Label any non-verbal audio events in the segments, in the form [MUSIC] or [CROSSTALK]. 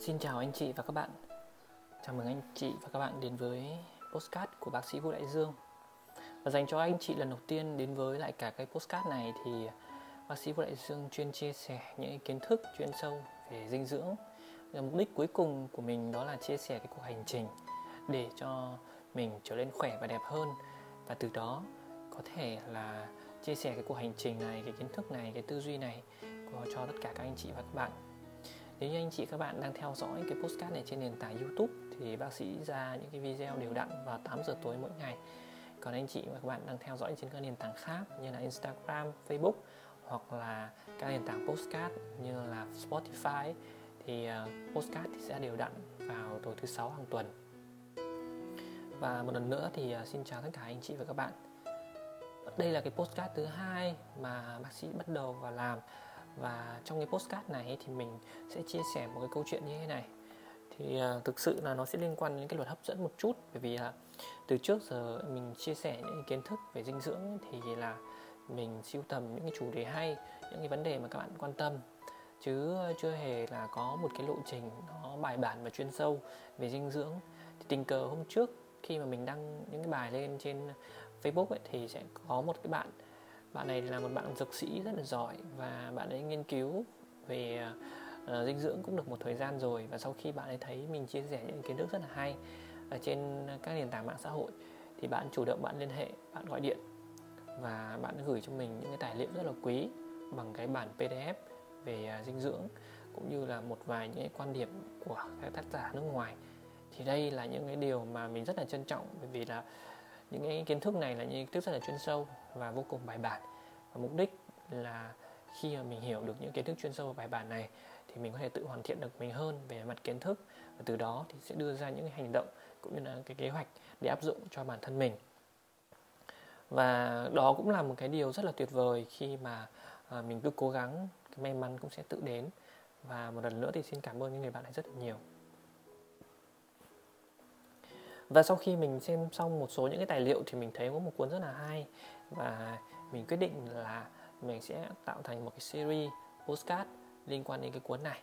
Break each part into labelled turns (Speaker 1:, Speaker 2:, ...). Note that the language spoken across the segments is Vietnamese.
Speaker 1: Xin chào anh chị và các bạn. Chào mừng anh chị và các bạn đến với postcard của bác sĩ Vũ Đại Dương. Và dành cho anh chị lần đầu tiên đến với lại cả cái postcard này thì bác sĩ Vũ Đại Dương chuyên chia sẻ những kiến thức chuyên sâu về dinh dưỡng. Và Mục đích cuối cùng của mình đó là chia sẻ cái cuộc hành trình để cho mình trở nên khỏe và đẹp hơn. Và từ đó có thể là chia sẻ cái cuộc hành trình này, cái kiến thức này, cái tư duy này cho tất cả các anh chị và các bạn nếu như anh chị các bạn đang theo dõi cái postcard này trên nền tảng YouTube thì bác sĩ ra những cái video đều đặn vào 8 giờ tối mỗi ngày. Còn anh chị và các bạn đang theo dõi trên các nền tảng khác như là Instagram, Facebook hoặc là các nền tảng postcard như là Spotify thì à, postcard thì sẽ đều đặn vào tối thứ sáu hàng tuần. Và một lần nữa thì à, xin chào tất cả anh chị và các bạn. Đây là cái postcard thứ hai mà bác sĩ bắt đầu và làm và trong cái postcard này thì mình sẽ chia sẻ một cái câu chuyện như thế này. Thì uh, thực sự là nó sẽ liên quan đến cái luật hấp dẫn một chút. Bởi vì là từ trước giờ mình chia sẻ những kiến thức về dinh dưỡng thì là mình siêu tầm những cái chủ đề hay những cái vấn đề mà các bạn quan tâm. Chứ à, chưa hề là có một cái lộ trình nó bài bản và chuyên sâu về dinh dưỡng. Thì tình cờ hôm trước khi mà mình đăng những cái bài lên trên Facebook ấy, thì sẽ có một cái bạn bạn này là một bạn dược sĩ rất là giỏi và bạn ấy nghiên cứu về uh, dinh dưỡng cũng được một thời gian rồi và sau khi bạn ấy thấy mình chia sẻ những kiến thức rất là hay ở trên các nền tảng mạng xã hội thì bạn chủ động bạn liên hệ bạn gọi điện và bạn gửi cho mình những cái tài liệu rất là quý bằng cái bản PDF về uh, dinh dưỡng cũng như là một vài những cái quan điểm của các tác giả nước ngoài. Thì đây là những cái điều mà mình rất là trân trọng bởi vì là những cái kiến thức này là những kiến thức rất là chuyên sâu và vô cùng bài bản. Và mục đích là khi mà mình hiểu được những kiến thức chuyên sâu và bài bản này thì mình có thể tự hoàn thiện được mình hơn về mặt kiến thức. Và từ đó thì sẽ đưa ra những cái hành động cũng như là cái kế hoạch để áp dụng cho bản thân mình. Và đó cũng là một cái điều rất là tuyệt vời khi mà à, mình cứ cố gắng, cái may mắn cũng sẽ tự đến. Và một lần nữa thì xin cảm ơn những người bạn này rất là nhiều và sau khi mình xem xong một số những cái tài liệu thì mình thấy có một cuốn rất là hay. Và mình quyết định là mình sẽ tạo thành một cái series postcard liên quan đến cái cuốn này.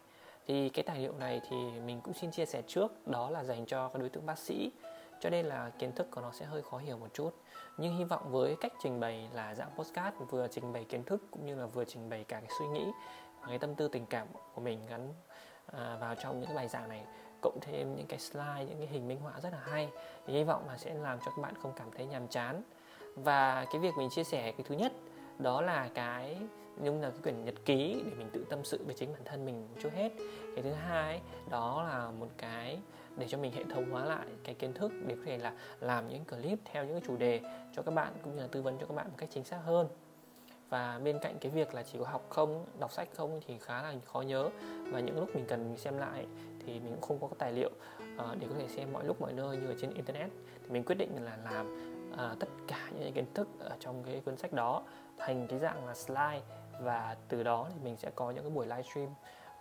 Speaker 1: Thì cái tài liệu này thì mình cũng xin chia sẻ trước, đó là dành cho các đối tượng bác sĩ. Cho nên là kiến thức của nó sẽ hơi khó hiểu một chút. Nhưng hy vọng với cách trình bày là dạng postcard vừa trình bày kiến thức cũng như là vừa trình bày cả cái suy nghĩ và cái tâm tư tình cảm của mình gắn à, vào trong những cái bài giảng này cộng thêm những cái slide, những cái hình minh họa rất là hay. Thì hy vọng là sẽ làm cho các bạn không cảm thấy nhàm chán. Và cái việc mình chia sẻ cái thứ nhất, đó là cái nhưng là cái quyển nhật ký để mình tự tâm sự về chính bản thân mình trước hết. Cái thứ hai đó là một cái để cho mình hệ thống hóa lại cái kiến thức để có thể là làm những clip theo những cái chủ đề cho các bạn cũng như là tư vấn cho các bạn một cách chính xác hơn. Và bên cạnh cái việc là chỉ có học không, đọc sách không thì khá là khó nhớ. Và những lúc mình cần mình xem lại thì mình cũng không có tài liệu uh, để có thể xem mọi lúc mọi nơi như ở trên internet. Thì mình quyết định là làm uh, tất cả những kiến thức ở trong cái cuốn sách đó thành cái dạng là slide và từ đó thì mình sẽ có những cái buổi livestream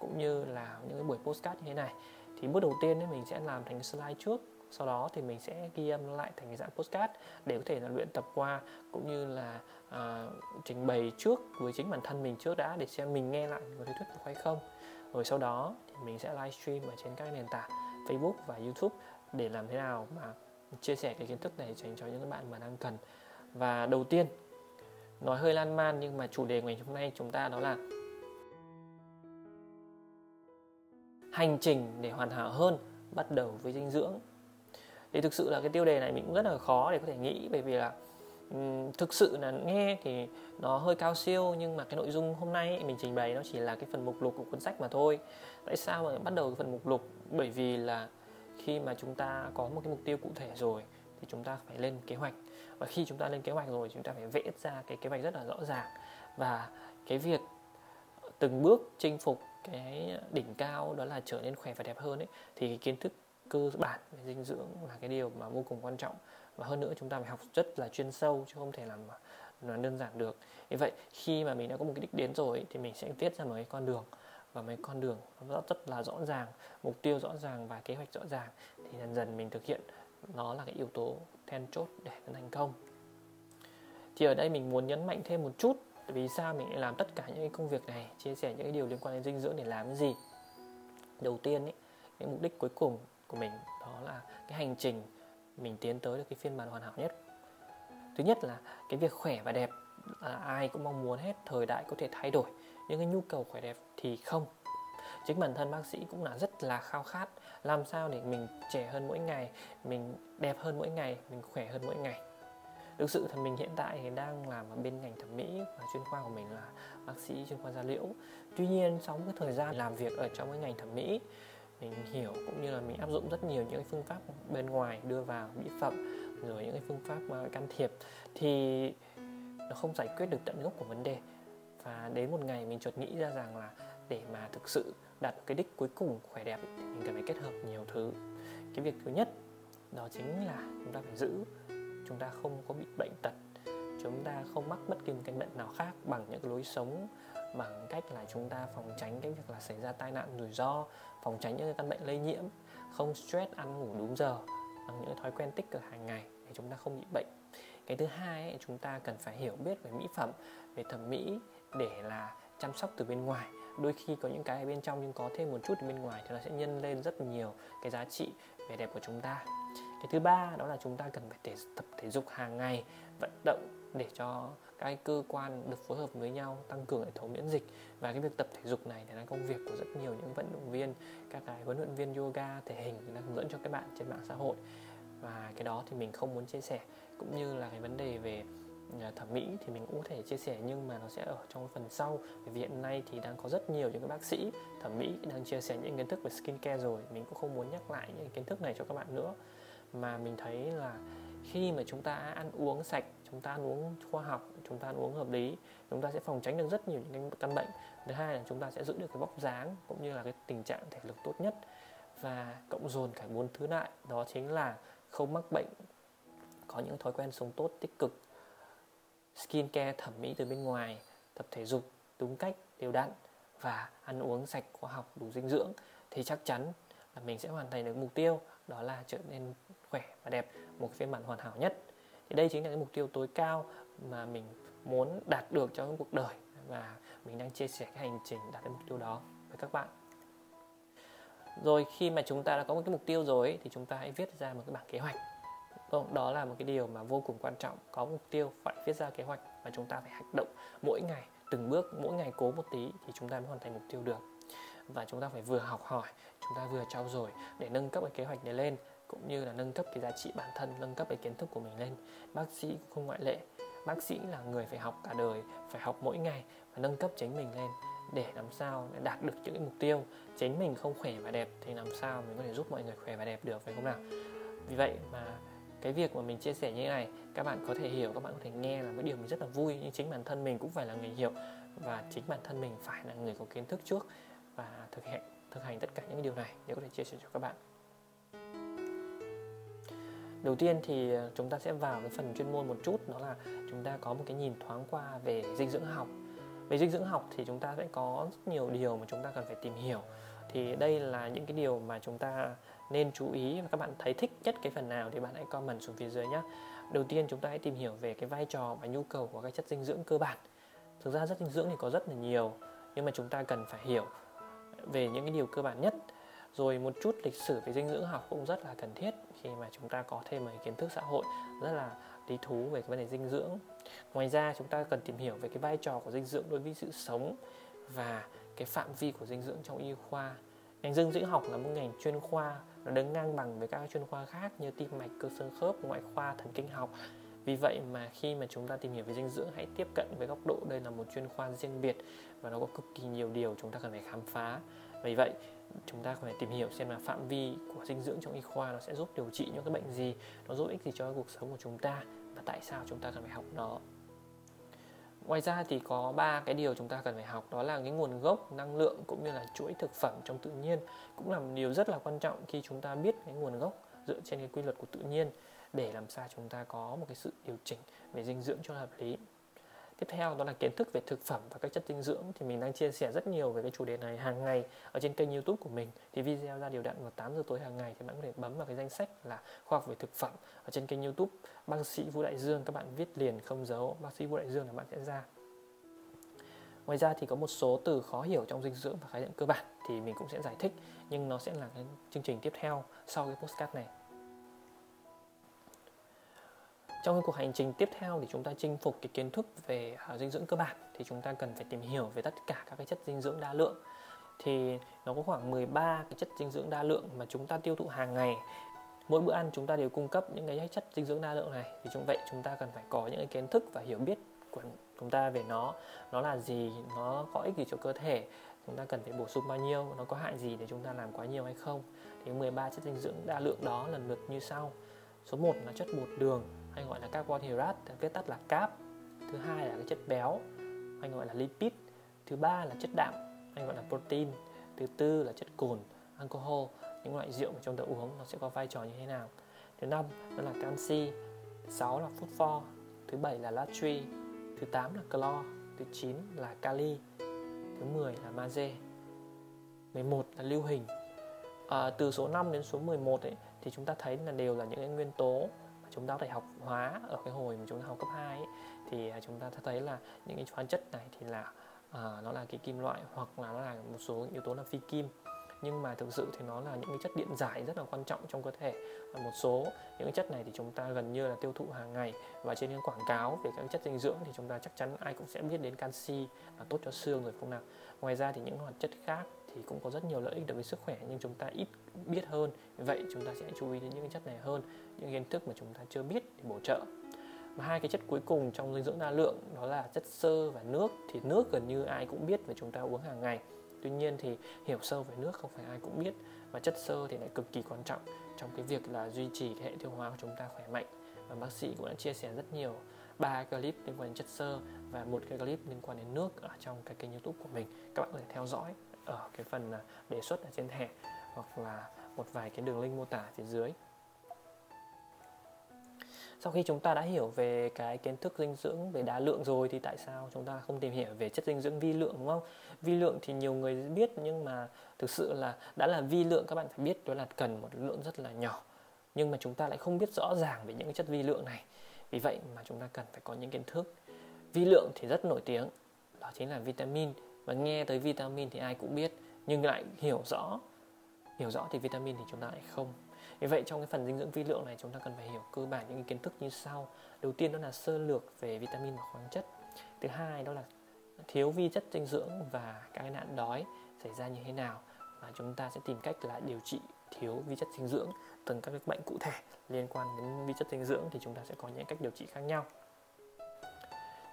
Speaker 1: cũng như là những cái buổi postcard như thế này. Thì bước đầu tiên thì mình sẽ làm thành slide trước sau đó thì mình sẽ ghi âm lại thành cái dạng postcard để có thể là luyện tập qua cũng như là uh, trình bày trước với chính bản thân mình trước đã để xem mình nghe lại có thể thuyết phục hay không. Rồi sau đó mình sẽ livestream ở trên các nền tảng Facebook và YouTube để làm thế nào mà chia sẻ cái kiến thức này dành cho những bạn mà đang cần. Và đầu tiên, nói hơi lan man nhưng mà chủ đề ngày hôm nay chúng ta đó là hành trình để hoàn hảo hơn, bắt đầu với dinh dưỡng. Thì thực sự là cái tiêu đề này mình cũng rất là khó để có thể nghĩ, bởi vì là um, thực sự là nghe thì nó hơi cao siêu nhưng mà cái nội dung hôm nay mình trình bày nó chỉ là cái phần mục lục của cuốn sách mà thôi. Tại sao mà bắt đầu cái phần mục lục? Bởi vì là khi mà chúng ta có một cái mục tiêu cụ thể rồi thì chúng ta phải lên kế hoạch. Và khi chúng ta lên kế hoạch rồi chúng ta phải vẽ ra cái kế hoạch rất là rõ ràng. Và cái việc từng bước chinh phục cái đỉnh cao đó là trở nên khỏe và đẹp hơn ấy thì cái kiến thức cơ bản về dinh dưỡng là cái điều mà vô cùng quan trọng và hơn nữa chúng ta phải học rất là chuyên sâu chứ không thể làm là đơn giản được. Như vậy khi mà mình đã có một cái đích đến rồi thì mình sẽ viết ra một cái con đường. Và mấy con đường nó rất là rõ ràng mục tiêu rõ ràng và kế hoạch rõ ràng. Thì dần dần mình thực hiện nó là cái yếu tố then chốt để thành công. Thì ở đây mình muốn nhấn mạnh thêm một chút vì sao mình lại làm tất cả những cái công việc này chia sẻ những cái điều liên quan đến dinh dưỡng để làm cái gì. Đầu tiên ý, cái mục đích cuối cùng của mình đó là cái hành trình mình tiến tới được cái phiên bản hoàn hảo nhất. Thứ nhất là cái việc khỏe và đẹp là ai cũng mong muốn hết, thời đại có thể thay đổi, nhưng cái nhu cầu khỏe đẹp thì không. Chính bản thân bác sĩ cũng là rất là khao khát, làm sao để mình trẻ hơn mỗi ngày, mình đẹp hơn mỗi ngày, mình khỏe hơn mỗi ngày. Thực sự thì mình hiện tại thì đang làm ở bên ngành thẩm mỹ và chuyên khoa của mình là bác sĩ chuyên khoa da liễu. Tuy nhiên sau cái thời gian làm việc ở trong cái ngành thẩm mỹ mình hiểu, cũng như là mình áp dụng rất nhiều những cái phương pháp bên ngoài đưa vào mỹ phẩm, rồi những cái phương pháp mà can thiệp thì nó không giải quyết được tận gốc của vấn đề. Và đến một ngày mình chợt nghĩ ra rằng là để mà thực sự đạt cái đích cuối cùng khỏe đẹp thì mình cần phải kết hợp nhiều thứ. Cái việc thứ nhất, đó chính là chúng ta phải giữ, chúng ta không có bị bệnh tật, chúng ta không mắc bất kỳ một căn bệnh nào khác bằng những cái lối sống bằng cách là chúng ta phòng tránh cái việc là xảy ra tai nạn rủi ro phòng tránh những căn bệnh lây nhiễm không stress ăn ngủ đúng giờ bằng những thói quen tích cực hàng ngày để chúng ta không bị bệnh. Cái thứ hai ấy, chúng ta cần phải hiểu biết về mỹ phẩm về thẩm mỹ để là chăm sóc từ bên ngoài. Đôi khi có những cái ở bên trong nhưng có thêm một chút ở bên ngoài thì nó sẽ nhân lên rất nhiều cái giá trị vẻ đẹp của chúng ta. Cái thứ ba đó là chúng ta cần phải thể, tập thể dục hàng ngày vận động để cho các cơ quan được phối hợp với nhau tăng cường hệ thống miễn dịch. Và cái việc tập thể dục này là công việc của rất nhiều những vận động viên, các cái huấn luyện viên yoga, thể hình đang hướng dẫn cho các bạn trên mạng xã hội. Và cái đó thì mình không muốn chia sẻ. Cũng như là cái vấn đề về à, thẩm mỹ thì mình cũng có thể chia sẻ, nhưng mà nó sẽ ở trong phần sau. Bởi vì hiện nay thì đang có rất nhiều những cái bác sĩ thẩm mỹ đang chia sẻ những kiến thức về skincare rồi. Mình cũng không muốn nhắc lại những kiến thức này cho các bạn nữa. Mà mình thấy là khi mà chúng ta ăn uống sạch chúng ta ăn uống khoa học, chúng ta ăn uống hợp lý, chúng ta sẽ phòng tránh được rất nhiều những căn bệnh. Thứ hai là chúng ta sẽ giữ được cái vóc dáng cũng như là cái tình trạng thể lực tốt nhất và cộng dồn cả bốn thứ lại, đó chính là không mắc bệnh, có những thói quen sống tốt tích cực. Skin care thẩm mỹ từ bên ngoài, tập thể dục đúng cách, đều đặn và ăn uống sạch khoa học, đủ dinh dưỡng thì chắc chắn là mình sẽ hoàn thành được mục tiêu, đó là trở nên khỏe và đẹp, một phiên bản hoàn hảo nhất thì đây chính là cái mục tiêu tối cao mà mình muốn đạt được trong cuộc đời và mình đang chia sẻ cái hành trình đạt đến mục tiêu đó với các bạn. Rồi khi mà chúng ta đã có một cái mục tiêu rồi thì chúng ta hãy viết ra một cái bảng kế hoạch. Vâng, đó là một cái điều mà vô cùng quan trọng, có mục tiêu phải viết ra kế hoạch và chúng ta phải hành động mỗi ngày, từng bước, mỗi ngày cố một tí thì chúng ta mới hoàn thành mục tiêu được. Và chúng ta phải vừa học hỏi, chúng ta vừa trau dồi để nâng cấp cái kế hoạch này lên cũng như là nâng cấp cái giá trị bản thân, nâng cấp cái kiến thức của mình lên. Bác sĩ cũng không ngoại lệ, bác sĩ là người phải học cả đời, phải học mỗi ngày và nâng cấp chính mình lên để làm sao để đạt được những cái mục tiêu. Chính mình không khỏe và đẹp thì làm sao mình có thể giúp mọi người khỏe và đẹp được, phải không nào? Vì vậy mà cái việc mà mình chia sẻ như thế này, các bạn có thể hiểu, các bạn có thể nghe là một điều mình rất là vui. Nhưng chính bản thân mình cũng phải là người hiểu và chính bản thân mình phải là người có kiến thức trước và thực hiện, thực hành tất cả những điều này để có thể chia sẻ cho các bạn đầu tiên thì ờ, chúng ta sẽ vào cái phần chuyên môn một chút, đó là chúng ta có một cái nhìn thoáng qua về dinh dưỡng học. Về dinh dưỡng học thì chúng ta sẽ có rất nhiều điều mà chúng ta cần phải tìm hiểu. Thì đây là những cái điều mà chúng ta nên chú ý và các bạn thấy thích nhất cái phần nào thì bạn hãy comment xuống phía dưới nhé đầu tiên chúng ta hãy tìm hiểu về cái vai trò và nhu cầu của các chất dinh dưỡng cơ bản. Thực ra chất dinh dưỡng thì có rất là nhiều, nhưng mà chúng ta cần phải hiểu về những cái điều cơ bản nhất. Rồi một chút lịch sử về dinh dưỡng học cũng rất là cần thiết khi mà chúng ta có thêm một kiến thức xã hội rất là lý thú về cái vấn đề dinh dưỡng. Ngoài ra, chúng ta cần tìm hiểu về cái vai trò của dinh dưỡng đối với sự sống và cái phạm vi của dinh dưỡng trong y khoa. Ngành dinh dưỡng học là một ngành chuyên khoa, nó đứng ngang bằng với các chuyên khoa khác như tim mạch, cơ xương khớp, ngoại khoa, thần kinh học. Vì vậy mà khi mà chúng ta tìm hiểu về dinh dưỡng, hãy tiếp cận với góc độ đây là một chuyên khoa riêng biệt và nó có cực kỳ nhiều điều chúng ta cần phải khám phá. Vì vậy chúng ta phải tìm hiểu xem là phạm vi của dinh dưỡng trong y khoa nó sẽ giúp điều trị những cái bệnh gì, nó giúp ích gì cho cuộc sống của chúng ta và tại sao chúng ta cần phải học nó. Ngoài ra thì có ba cái điều chúng ta cần phải học, đó là cái nguồn gốc, năng lượng cũng như là chuỗi thực phẩm trong tự nhiên cũng là một điều rất là quan trọng khi chúng ta biết cái nguồn gốc dựa trên cái quy luật của tự nhiên để làm sao chúng ta có một cái sự điều chỉnh về dinh dưỡng cho hợp lý tiếp theo đó là kiến thức về thực phẩm và các chất dinh dưỡng. Thì mình đang chia sẻ rất nhiều về cái chủ đề này hàng ngày ở trên kênh youtube của mình. Thì video ra đều đặn vào 8 giờ tối hàng ngày thì bạn có thể bấm vào cái danh sách là khoa học về thực phẩm ở trên kênh youtube. Bác sĩ vũ đại dương, các bạn viết liền không dấu. Bác sĩ vũ đại dương là bạn sẽ ra. Ngoài ra thì có một số từ khó hiểu trong dinh dưỡng và khái niệm cơ bản thì mình cũng sẽ giải thích, nhưng nó sẽ là cái chương trình tiếp theo sau cái postcard này trong cái cuộc hành trình tiếp theo thì chúng ta chinh phục cái kiến thức về uh, dinh dưỡng cơ bản thì chúng ta cần phải tìm hiểu về tất cả các cái chất dinh dưỡng đa lượng. Thì nó có khoảng 13 cái chất dinh dưỡng đa lượng mà chúng ta tiêu thụ hàng ngày. Mỗi bữa ăn chúng ta đều cung cấp những cái chất dinh dưỡng đa lượng này. Thì chúng vậy chúng ta cần phải có những cái kiến thức và hiểu biết của chúng ta về nó. Nó là gì nó có ích gì cho cơ thể chúng ta cần phải bổ sung bao nhiêu nó có hại gì để chúng ta làm quá nhiều hay không. Thì 13 chất dinh dưỡng đa lượng đó lần lượt như sau. Số 1 là chất bột đường hay gọi là carbon hydrate viết tắt là carb. Thứ hai là cái chất béo hay gọi là lipid. Thứ ba là chất đạm hay gọi là protein. Thứ tư là chất cồn alcohol. Những loại rượu mà chúng ta uống nó sẽ có vai trò như thế nào? Thứ năm đó là canxi. Thứ sáu là phosphor. Thứ bảy là natri thứ tám là clo. Thứ chín là kali. Thứ 10 là magie. 11 là lưu hình. À, từ số 5 đến số 11 ấy, thì chúng ta thấy là đều là những cái nguyên tố chúng ta có thể học hóa ở cái hồi mà chúng ta học cấp 2 ấy, thì à, chúng ta thấy là những cái khoáng chất này thì là uh, nó là cái kim loại hoặc là nó là một số yếu tố là phi kim. Nhưng mà thực sự thì nó là những cái chất điện giải rất là quan trọng trong cơ thể. Và một số những cái chất này thì chúng ta gần như là tiêu thụ hàng ngày. Và trên những quảng cáo về các chất dinh dưỡng thì chúng ta chắc chắn ai cũng sẽ biết đến canxi là tốt cho xương rồi không nào? Ngoài ra thì những hoạt chất khác thì cũng có rất nhiều lợi ích đối với sức khỏe, nhưng chúng ta ít biết hơn. Vậy chúng ta sẽ chú ý đến những cái chất này hơn, những kiến thức mà chúng ta chưa biết để bổ trợ. Mà hai cái chất cuối cùng trong dinh dưỡng đa lượng đó là chất xơ và nước. Thì nước gần như ai cũng biết và chúng ta uống hàng ngày. Tuy nhiên thì hiểu sâu về nước không phải ai cũng biết. Và chất xơ thì lại cực kỳ quan trọng trong cái việc là duy trì cái hệ tiêu hóa của chúng ta khỏe mạnh. Và bác sĩ cũng đã chia sẻ rất nhiều, ba clip liên quan đến chất xơ và một cái clip liên quan đến nước ở trong cái kênh youtube của mình. Các bạn có thể theo dõi ở cái phần à, đề xuất ở trên thẻ hoặc là một vài cái đường link mô tả phía dưới. Sau khi chúng ta đã hiểu về cái kiến thức dinh dưỡng về đa lượng rồi thì tại sao chúng ta không tìm hiểu về chất dinh dưỡng vi lượng, đúng không? Vi lượng thì nhiều người biết nhưng mà thực sự là đã là vi lượng, các bạn phải biết, đó là cần một lượng rất là nhỏ. Nhưng mà chúng ta lại không biết rõ ràng về những cái chất vi lượng này. Vì vậy mà chúng ta cần phải có những kiến thức. Vi lượng thì rất nổi tiếng, đó chính là vitamin và nghe tới vitamin thì ai cũng biết, nhưng lại hiểu rõ hiểu rõ thì vitamin thì chúng ta lại không. Vì vậy trong cái phần dinh dưỡng vi lượng này chúng ta cần phải hiểu cơ bản những kiến thức như sau. Đầu tiên đó là sơ lược về vitamin và khoáng chất. Thứ hai đó là thiếu vi chất dinh dưỡng và cái nạn đói xảy ra như thế nào. Và chúng ta sẽ tìm cách là điều trị thiếu vi chất dinh dưỡng, từng các bệnh cụ thể liên quan đến vi chất dinh dưỡng thì chúng ta sẽ có những cách điều trị khác nhau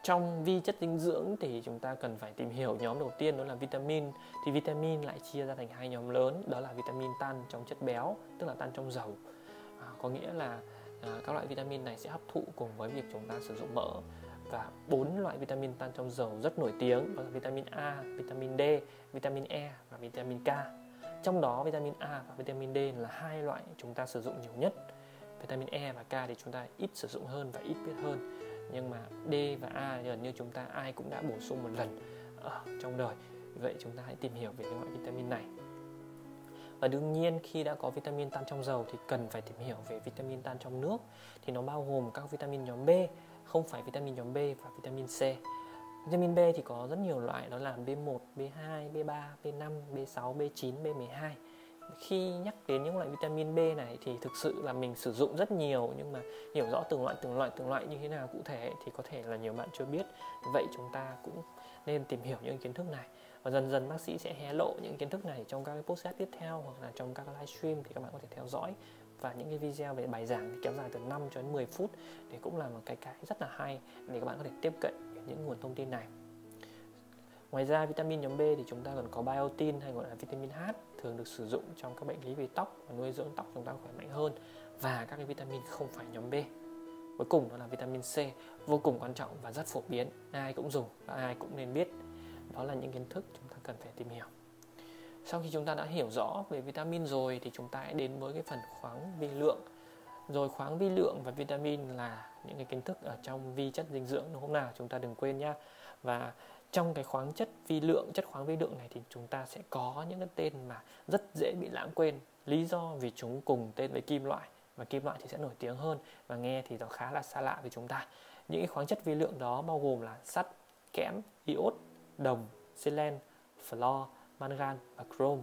Speaker 1: trong vi chất dinh dưỡng thì chúng ta cần phải tìm hiểu nhóm đầu tiên đó là vitamin thì vitamin lại chia ra thành hai nhóm lớn đó là vitamin tan trong chất béo tức là tan trong dầu à, có nghĩa là à, các loại vitamin này sẽ hấp thụ cùng với việc chúng ta sử dụng mỡ và bốn loại vitamin tan trong dầu rất nổi tiếng đó là vitamin A, vitamin D, vitamin E và vitamin K. Trong đó vitamin A và vitamin D là hai loại chúng ta sử dụng nhiều nhất. Vitamin E và K thì chúng ta ít sử dụng hơn và ít biết hơn nhưng mà D và A gần như chúng ta ai cũng đã bổ sung một lần ở trong đời. Vậy chúng ta hãy tìm hiểu về cái loại vitamin này. Và đương nhiên khi đã có vitamin tan trong dầu thì cần phải tìm hiểu về vitamin tan trong nước. Thì nó bao gồm các vitamin nhóm B không phải vitamin nhóm B và vitamin C. Vitamin B thì có rất nhiều loại đó là B1, B2, B3, B5, B6, B9, B12 khi nhắc đến những loại vitamin B này thì thực sự là mình sử dụng rất nhiều, nhưng mà hiểu rõ từng loại từng loại từng loại như thế nào cụ thể thì có thể là nhiều bạn chưa biết. Vậy chúng ta cũng nên tìm hiểu những kiến thức này. Và dần dần bác sĩ sẽ hé lộ những kiến thức này trong các cái postcard tiếp theo hoặc là trong các livestream thì các bạn có thể theo dõi. Và những cái video về bài giảng thì kéo dài từ 5 cho đến 10 phút, thì cũng là một cái cái rất là hay để các bạn có thể tiếp cận những nguồn thông tin này. Ngoài ra vitamin nhóm B thì chúng ta còn có biotin hay gọi là vitamin H thường được sử dụng trong các bệnh lý về tóc và nuôi dưỡng tóc chúng ta khỏe mạnh hơn và các cái vitamin không phải nhóm B. Cuối cùng đó là vitamin C vô cùng quan trọng và rất phổ biến, ai cũng dùng và ai cũng nên biết. Đó là những kiến thức chúng ta cần phải tìm hiểu. Sau khi chúng ta đã hiểu rõ về vitamin rồi thì chúng ta hãy đến với cái phần khoáng vi lượng. Rồi khoáng vi lượng và vitamin là những cái kiến thức ở trong vi chất dinh dưỡng đúng không nào? Chúng ta đừng quên nhá. Và trong cái khoáng chất vi lượng chất khoáng vi lượng này thì chúng ta sẽ có những cái tên mà rất dễ bị lãng quên lý do vì chúng cùng tên với kim loại và kim loại thì sẽ nổi tiếng hơn và nghe thì nó khá là xa lạ với chúng ta những cái khoáng chất vi lượng đó bao gồm là sắt kẽm iốt đồng, selen, fluor mangan và chrome.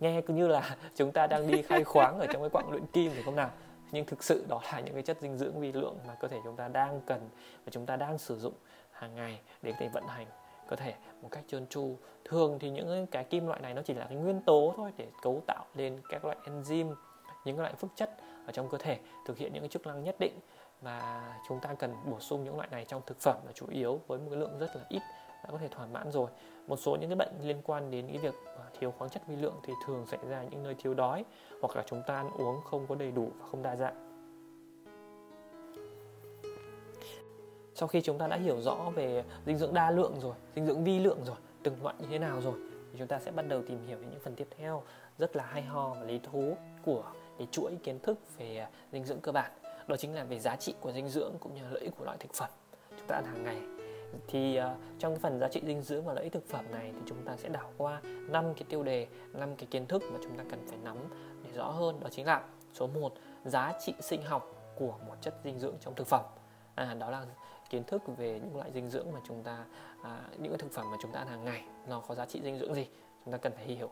Speaker 1: Nghe cứ như là [LAUGHS] chúng ta đang đi khai khoáng ở trong cái quặng luyện kim phải không nào? Nhưng thực sự đó là những cái chất dinh dưỡng vi lượng mà cơ thể chúng ta đang cần và chúng ta đang sử dụng hàng ngày để có thể vận hành cơ thể một cách trơn tru. Thường thì những cái kim loại này nó chỉ là cái nguyên tố thôi để cấu tạo lên các loại enzyme, những loại phức chất ở trong cơ thể, thực hiện những cái chức năng nhất định. Và chúng ta cần bổ sung những loại này trong thực phẩm là chủ yếu với một cái lượng rất là ít, đã có thể thỏa mãn rồi. Một số những cái bệnh liên quan đến cái việc thiếu khoáng chất vi lượng thì thường xảy ra những nơi thiếu đói hoặc là chúng ta ăn uống không có đầy đủ và không đa dạng. Sau khi chúng ta đã hiểu rõ về dinh dưỡng đa lượng rồi dinh dưỡng vi lượng rồi từng loại như thế nào rồi thì chúng ta sẽ bắt đầu tìm hiểu những phần tiếp theo rất là hay ho và lý thú của cái chuỗi kiến thức về dinh dưỡng cơ bản. Đó chính là về giá trị của dinh dưỡng cũng như lợi ích của loại thực phẩm chúng ta ăn hàng ngày. Thì uh, trong cái phần giá trị dinh dưỡng và lợi ích thực phẩm này thì chúng ta sẽ đảo qua năm cái tiêu đề năm cái kiến thức mà chúng ta cần phải nắm để rõ hơn. Đó chính là số 1 giá trị sinh học của một chất dinh dưỡng trong thực phẩm. À, đó là kiến thức về những loại dinh dưỡng mà chúng ta à, những cái thực phẩm mà chúng ta ăn hàng ngày nó có giá trị dinh dưỡng gì chúng ta cần phải hiểu.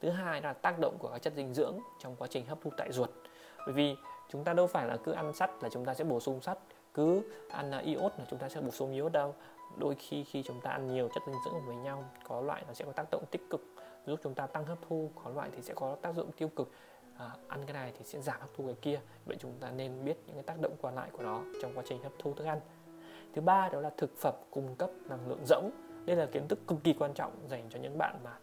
Speaker 1: Thứ hai là tác động của các chất dinh dưỡng trong quá trình hấp thu tại ruột. Bởi vì chúng ta đâu phải là cứ ăn sắt là chúng ta sẽ bổ sung sắt cứ ăn à, iốt là chúng ta sẽ bổ sung iốt đâu. Đôi khi khi chúng ta ăn nhiều chất dinh dưỡng với nhau có loại nó sẽ có tác động tích cực giúp chúng ta tăng hấp thu có loại thì sẽ có tác dụng tiêu cực. À, ăn cái này thì sẽ giảm hấp thu cái kia vậy chúng ta nên biết những cái tác động còn lại của nó trong quá trình hấp thu thức ăn thứ ba đó là thực phẩm cung cấp năng lượng rỗng. Đây là kiến thức cực kỳ quan trọng dành cho những bạn mà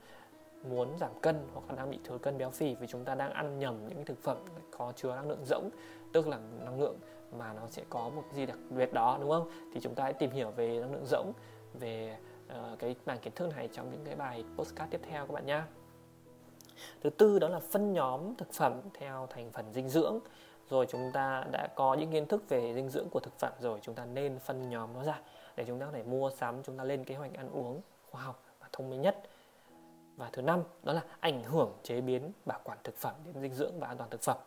Speaker 1: muốn giảm cân hoặc là đang bị thừa cân béo phì vì chúng ta đang ăn nhầm những thực phẩm có chứa năng lượng rỗng tức là năng lượng mà nó sẽ có một gì đặc biệt đó đúng không? Thì chúng ta hãy tìm hiểu về năng lượng rỗng về uh, cái mảng kiến thức này trong những cái bài postcard tiếp theo các bạn nhé thứ tư đó là phân nhóm thực phẩm theo thành phần dinh dưỡng rồi chúng ta đã có những kiến thức về dinh dưỡng của thực phẩm rồi, chúng ta nên phân nhóm nó ra để chúng ta có thể mua sắm, chúng ta lên kế hoạch ăn uống khoa học và thông minh nhất. Và thứ năm, đó là ảnh hưởng chế biến bảo quản thực phẩm đến dinh dưỡng và an toàn thực phẩm.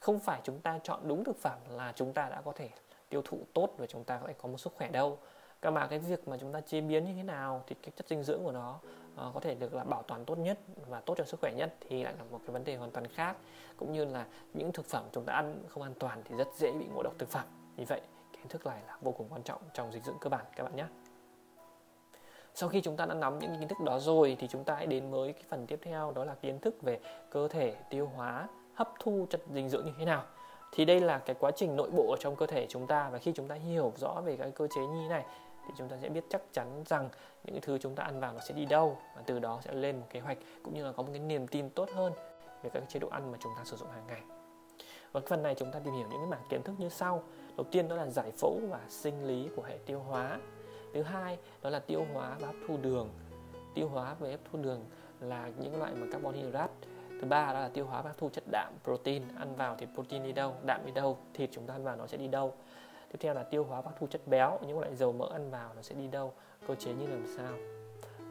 Speaker 1: Không phải chúng ta chọn đúng thực phẩm là chúng ta đã có thể tiêu thụ tốt và chúng ta có thể có một sức khỏe đâu. Cả mà cái việc mà chúng ta chế biến như thế nào thì cái chất dinh dưỡng của nó uh, có thể được là bảo toàn tốt nhất và tốt cho sức khỏe nhất thì lại là một cái vấn đề hoàn toàn khác. Cũng như là những thực phẩm chúng ta ăn không an toàn thì rất dễ bị ngộ độc thực phẩm. Vì vậy kiến thức này là vô cùng quan trọng trong dinh dưỡng cơ bản các bạn nhé. Sau khi chúng ta đã nắm những kiến thức đó rồi thì chúng ta hãy đến với cái phần tiếp theo đó là kiến thức về cơ thể tiêu hóa hấp thu chất dinh dưỡng như thế nào. Thì đây là cái quá trình nội bộ ở trong cơ thể chúng ta và khi chúng ta hiểu rõ về cái cơ chế như thế này thì chúng ta sẽ biết chắc chắn rằng những cái thứ chúng ta ăn vào nó sẽ đi đâu và từ đó sẽ lên một kế hoạch cũng như là có một cái niềm tin tốt hơn về các chế độ ăn mà chúng ta sử dụng hàng ngày. Và phần này chúng ta tìm hiểu những cái mảng kiến thức như sau. Đầu tiên đó là giải phẫu và sinh lý của hệ tiêu hóa. Thứ hai, đó là tiêu hóa và hấp thu đường. Tiêu hóa và hấp thu đường là những loại mà carbon hydrate. Thứ ba đó là tiêu hóa và hấp thu chất đạm, protein. Ăn vào thì protein đi đâu, đạm đi đâu, thịt chúng ta ăn vào nó sẽ đi đâu tiếp theo là tiêu hóa và hấp thu chất béo, những loại dầu mỡ ăn vào nó sẽ đi đâu, cơ chế như làm sao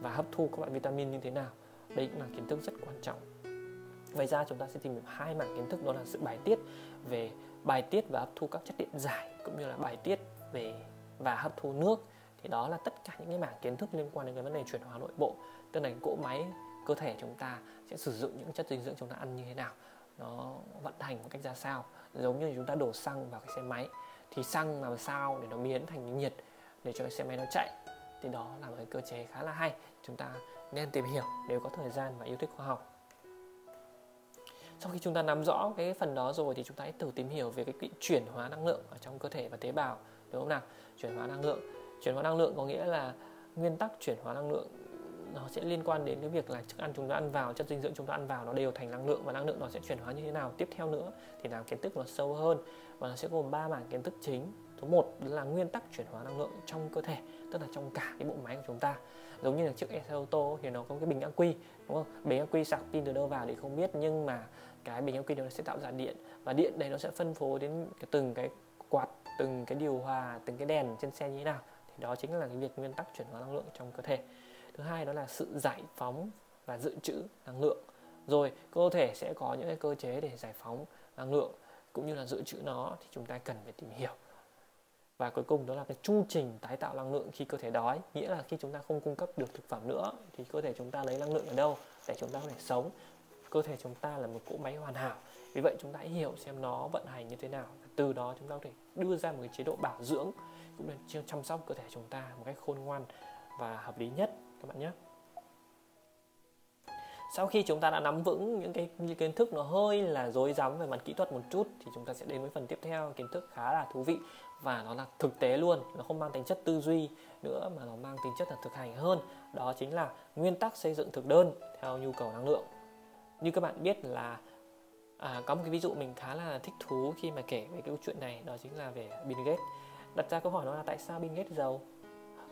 Speaker 1: và hấp thu các loại vitamin như thế nào. Đây cũng là kiến thức rất quan trọng. Ngoài ra chúng ta sẽ tìm hiểu hai mảng kiến thức, đó là sự bài tiết về bài tiết và hấp thu các chất điện giải, cũng như là bài tiết về và hấp thu nước. Thì đó là tất cả những cái mảng kiến thức liên quan đến cái vấn đề chuyển hóa nội bộ. Tức là cỗ máy, cơ thể chúng ta sẽ sử dụng những chất dinh dưỡng chúng ta ăn như thế nào, nó vận hành một cách ra sao. Giống như chúng ta đổ xăng vào cái xe máy thì xăng làm sao để nó biến thành nhiệt để cho xe máy nó chạy. Thì đó là một cái cơ chế khá là hay, chúng ta nên tìm hiểu nếu có thời gian và yêu thích khoa học. Sau khi chúng ta nắm rõ cái phần đó rồi thì chúng ta hãy thử tìm hiểu về cái chuyển hóa năng lượng ở trong cơ thể và tế bào, đúng không nào? Chuyển hóa năng lượng. Chuyển hóa năng lượng có nghĩa là nguyên tắc chuyển hóa năng lượng nó sẽ liên quan đến cái việc là thức ăn chúng ta ăn vào, chất dinh dưỡng chúng ta ăn vào nó đều thành năng lượng và năng lượng nó sẽ chuyển hóa như thế nào. Tiếp theo nữa thì làm kiến thức nó sâu hơn và nó sẽ gồm ba mảng kiến thức chính. Thứ một là nguyên tắc chuyển hóa năng lượng trong cơ thể, tức là trong cả cái bộ máy của chúng ta. Giống như là chiếc xe ô tô thì nó có cái bình ắc quy đúng không? Bình ắc quy sạc pin từ đâu vào thì không biết, nhưng mà cái bình ắc quy nó sẽ tạo ra điện và điện đấy nó sẽ phân phối đến cái từng cái quạt, từng cái điều hòa, từng cái đèn trên xe như thế nào. Thì đó chính là cái việc nguyên tắc chuyển hóa năng lượng trong cơ thể thứ hai đó là sự giải phóng và dự trữ năng lượng rồi, cơ thể sẽ có những cái cơ chế để giải phóng năng lượng cũng như là dự trữ nó thì chúng ta cần phải tìm hiểu. Và cuối cùng đó là cái chu trình tái tạo năng lượng khi cơ thể đói, nghĩa là khi chúng ta không cung cấp được thực phẩm nữa, thì cơ thể chúng ta lấy năng lượng ở đâu để chúng ta có thể sống. Cơ thể chúng ta là một cỗ máy hoàn hảo. Vì vậy chúng ta hãy hiểu xem nó vận hành như thế nào. Từ đó chúng ta có thể đưa ra một cái chế độ bảo dưỡng, cũng như chăm sóc cơ thể chúng ta một cách khôn ngoan và hợp lý nhất các bạn nhé. Sau khi chúng ta đã nắm vững những cái kiến thức nó hơi là rối rắm về mặt kỹ thuật một chút thì chúng ta sẽ đến với phần tiếp theo kiến thức khá là thú vị và nó là thực tế luôn nó không mang tính chất tư duy nữa mà nó mang tính chất là thực hành hơn. Đó chính là nguyên tắc xây dựng thực đơn theo nhu cầu năng lượng. Như các bạn biết là à, có một cái ví dụ mình khá là thích thú khi mà kể về cái câu chuyện này đó chính là về Bill Gates. Đặt ra câu hỏi đó là tại sao Bill Gates giàu?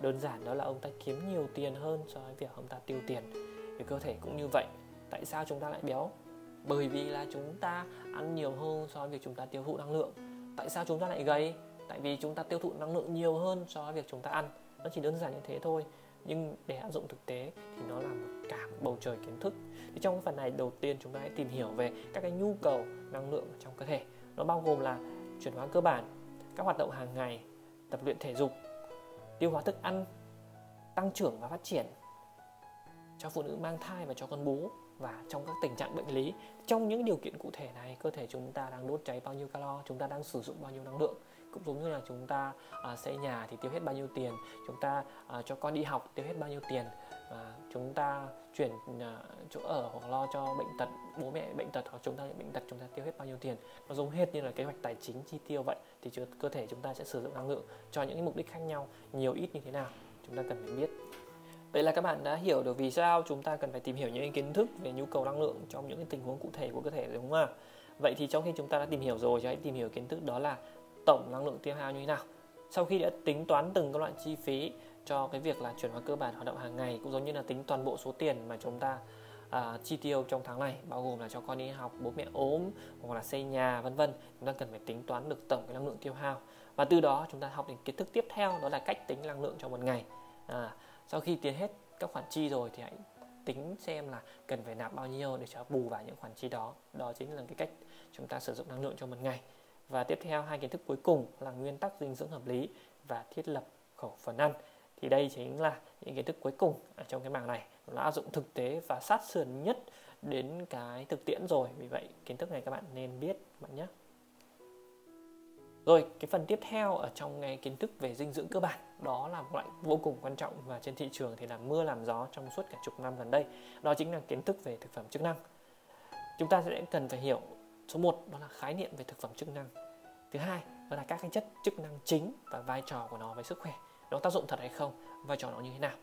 Speaker 1: Đơn giản đó là ông ta kiếm nhiều tiền hơn so với việc ông ta tiêu tiền. Về cơ thể cũng như vậy, tại sao chúng ta lại béo? Bởi vì là chúng ta ăn nhiều hơn so với việc chúng ta tiêu thụ năng lượng. Tại sao chúng ta lại gầy? Tại vì chúng ta tiêu thụ năng lượng nhiều hơn so với việc chúng ta ăn. Nó chỉ đơn giản như thế thôi, nhưng để áp dụng thực tế thì nó là một cả một bầu trời kiến thức. Thì trong phần này, đầu tiên chúng ta hãy tìm hiểu về các cái nhu cầu năng lượng trong cơ thể. Nó bao gồm là chuyển hóa cơ bản, các hoạt động hàng ngày, tập luyện thể dục tiêu hóa thức ăn tăng trưởng và phát triển cho phụ nữ mang thai và cho con bú và trong các tình trạng bệnh lý. Trong những điều kiện cụ thể này, cơ thể chúng ta đang đốt cháy bao nhiêu calo, chúng ta đang sử dụng bao nhiêu năng lượng? Cũng giống như là chúng ta à, xây nhà thì tiêu hết bao nhiêu tiền chúng ta à, cho con đi học tiêu hết bao nhiêu tiền à, chúng ta chuyển à, chỗ ở hoặc lo cho bệnh tật bố mẹ bệnh tật hoặc chúng ta bệnh tật chúng ta tiêu hết bao nhiêu tiền nó giống hết như là kế hoạch tài chính chi tiêu vậy thì cơ thể chúng ta sẽ sử dụng năng lượng cho những mục đích khác nhau nhiều ít như thế nào chúng ta cần phải biết Vậy là các bạn đã hiểu được vì sao chúng ta cần phải tìm hiểu những kiến thức về nhu cầu năng lượng trong những tình huống cụ thể của cơ thể đúng không ạ? Vậy thì trong khi chúng ta đã tìm hiểu rồi thì hãy tìm hiểu kiến thức đó là tổng năng lượng tiêu hao như thế nào. Sau khi đã tính toán từng các loại chi phí cho cái việc là chuyển hóa cơ bản hoạt động hàng ngày cũng giống như là tính toàn bộ số tiền mà chúng ta à, chi tiêu trong tháng này bao gồm là cho con đi học, bố mẹ ốm hoặc là xây nhà vân vân. Chúng ta cần phải tính toán được tổng cái năng lượng tiêu hao và từ đó chúng ta học đến kiến thức tiếp theo đó là cách tính năng lượng trong một ngày. À, sau khi tiến hết các khoản chi rồi thì hãy tính xem là cần phải nạp bao nhiêu để cho bù vào những khoản chi đó đó chính là cái cách chúng ta sử dụng năng lượng trong một ngày và tiếp theo, hai kiến thức cuối cùng là nguyên tắc dinh dưỡng hợp lý và thiết lập khẩu phần ăn. Thì đây chính là những kiến thức cuối cùng ở trong cái mảng này. Nó áp dụng thực tế và sát sườn nhất đến cái thực tiễn rồi. Vì vậy, kiến thức này các bạn nên biết bạn nhé. Rồi, cái phần tiếp theo ở trong cái kiến thức về dinh dưỡng cơ bản, đó là một loại vô cùng quan trọng và trên thị trường thì là mưa làm gió trong suốt cả chục năm gần đây. Đó chính là kiến thức về thực phẩm chức năng. Chúng ta sẽ cần phải hiểu số 1 đó là khái niệm về thực phẩm chức năng. Thứ hai, đó là các cái chất chức năng chính và vai trò của nó với sức khỏe. Nó tác dụng thật hay không? Vai trò nó như thế nào?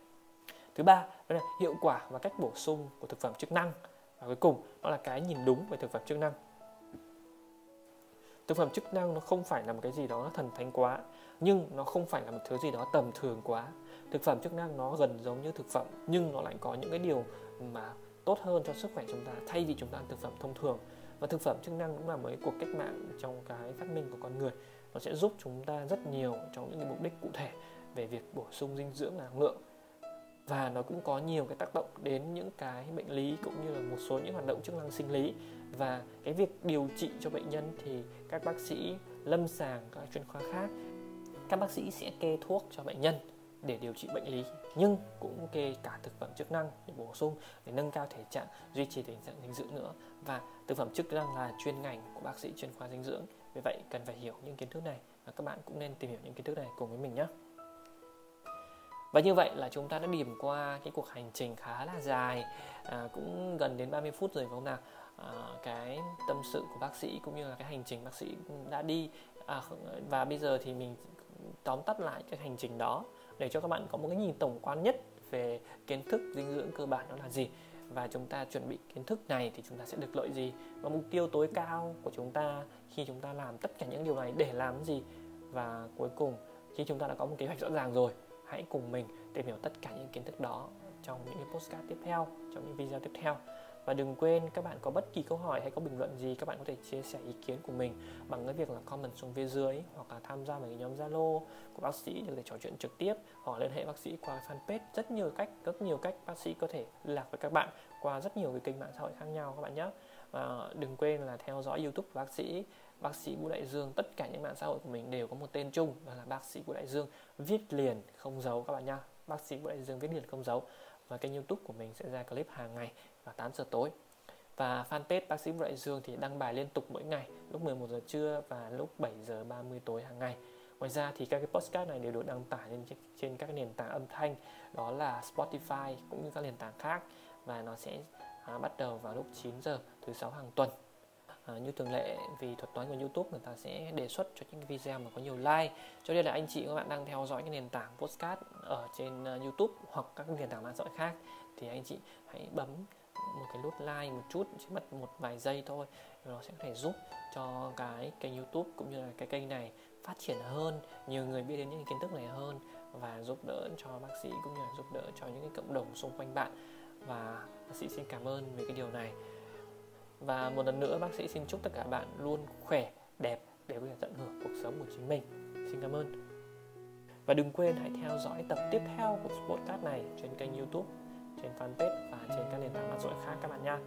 Speaker 1: Thứ ba, đó là hiệu quả và cách bổ sung của thực phẩm chức năng. Và cuối cùng, đó là cái nhìn đúng về thực phẩm chức năng. Thực phẩm chức năng nó không phải là một cái gì đó thần thánh quá, nhưng nó không phải là một thứ gì đó tầm thường quá. Thực phẩm chức năng nó gần giống như thực phẩm, nhưng nó lại có những cái điều mà tốt hơn cho sức khỏe chúng ta thay vì chúng ta ăn thực phẩm thông thường và thực phẩm chức năng cũng là một cái cuộc cách mạng trong cái phát minh của con người. Nó sẽ giúp chúng ta rất nhiều trong những cái mục đích cụ thể về việc bổ sung dinh dưỡng năng lượng và nó cũng có nhiều cái tác động đến những cái bệnh lý cũng như là một số những hoạt động chức năng sinh lý. Và cái việc điều trị cho bệnh nhân thì các bác sĩ lâm sàng, các chuyên khoa khác, các bác sĩ sẽ kê thuốc cho bệnh nhân để điều trị bệnh lý nhưng cũng kê cả thực phẩm chức năng để bổ sung để nâng cao thể trạng duy trì tình trạng dinh dưỡng nữa. Và thực phẩm chức năng là chuyên ngành của bác sĩ chuyên khoa dinh dưỡng. Vì vậy cần phải hiểu những kiến thức này và các bạn cũng nên tìm hiểu những kiến thức này cùng với mình nhé. Và như vậy là chúng ta đã điểm qua cái cuộc hành trình khá là dài à, cũng gần đến 30 phút rồi phải không nào? À, cái tâm sự của bác sĩ cũng như là cái hành trình bác sĩ đã đi. À, và bây giờ thì mình tóm tắt lại cái hành trình đó để cho các bạn có một cái nhìn tổng quan nhất về kiến thức dinh dưỡng cơ bản đó là gì. Và chúng ta chuẩn bị kiến thức này thì chúng ta sẽ được lợi gì? Và mục tiêu tối cao của chúng ta khi chúng ta làm tất cả những điều này để làm gì? Và cuối cùng, khi chúng ta đã có một kế hoạch rõ ràng rồi, hãy cùng mình tìm hiểu tất cả những kiến thức đó trong những cái postcard tiếp theo, trong những video tiếp theo và đừng quên các bạn có bất kỳ câu hỏi hay có bình luận gì, các bạn có thể chia sẻ ý kiến của mình bằng cái việc là comment xuống phía dưới hoặc là tham gia vào cái nhóm Zalo của bác sĩ để có thể trò chuyện trực tiếp. Hoặc liên hệ bác sĩ qua fanpage rất nhiều cách, rất nhiều cách bác sĩ có thể liên lạc với các bạn qua rất nhiều cái kênh mạng xã hội khác nhau các bạn nhé. Và đừng quên là theo dõi YouTube của bác sĩ bác sĩ Vũ Đại Dương. Tất cả những mạng xã hội của mình đều có một tên chung, đó là bác sĩ Vũ Đại Dương viết liền, không giấu các bạn nha bác sĩ Vũ Đại Dương viết liền, không giấu. Và kênh youtube của mình sẽ ra clip hàng ngày vào 8 giờ tối. Và fanpage bác sĩ Vũ Đại Dương thì đăng bài liên tục mỗi ngày lúc 11 giờ trưa và lúc 7 giờ 30 tối hàng ngày. Ngoài ra thì các cái podcast này đều được đăng tải lên trên các nền tảng âm thanh đó là Spotify cũng như các nền tảng khác. Và nó sẽ à, bắt đầu vào lúc 9 giờ thứ sáu hàng tuần. À, như thường lệ vì thuật toán của YouTube người ta sẽ đề xuất cho những video mà có nhiều like. Cho nên là anh chị các bạn đang theo dõi cái nền tảng podcast ở trên uh, YouTube hoặc các nền tảng mạng xã hội khác thì anh chị hãy bấm một cái nút like một chút, chỉ mất một vài giây thôi. Nó sẽ có thể giúp cho cái kênh YouTube cũng như là cái kênh này phát triển hơn, nhiều người biết đến những kiến thức này hơn và giúp đỡ cho bác sĩ cũng như là giúp đỡ cho những cái cộng đồng xung quanh bạn. Và bác sĩ xin cảm ơn về cái điều này. Và một lần nữa, bác sĩ xin chúc tất cả bạn luôn khỏe, đẹp để có thể tận hưởng cuộc sống của chính mình. Xin cảm ơn. Và đừng quên hãy theo dõi tập tiếp theo của podcast này trên kênh youtube trên fanpage và trên các nền tảng mạng xã hội khác các bạn nha.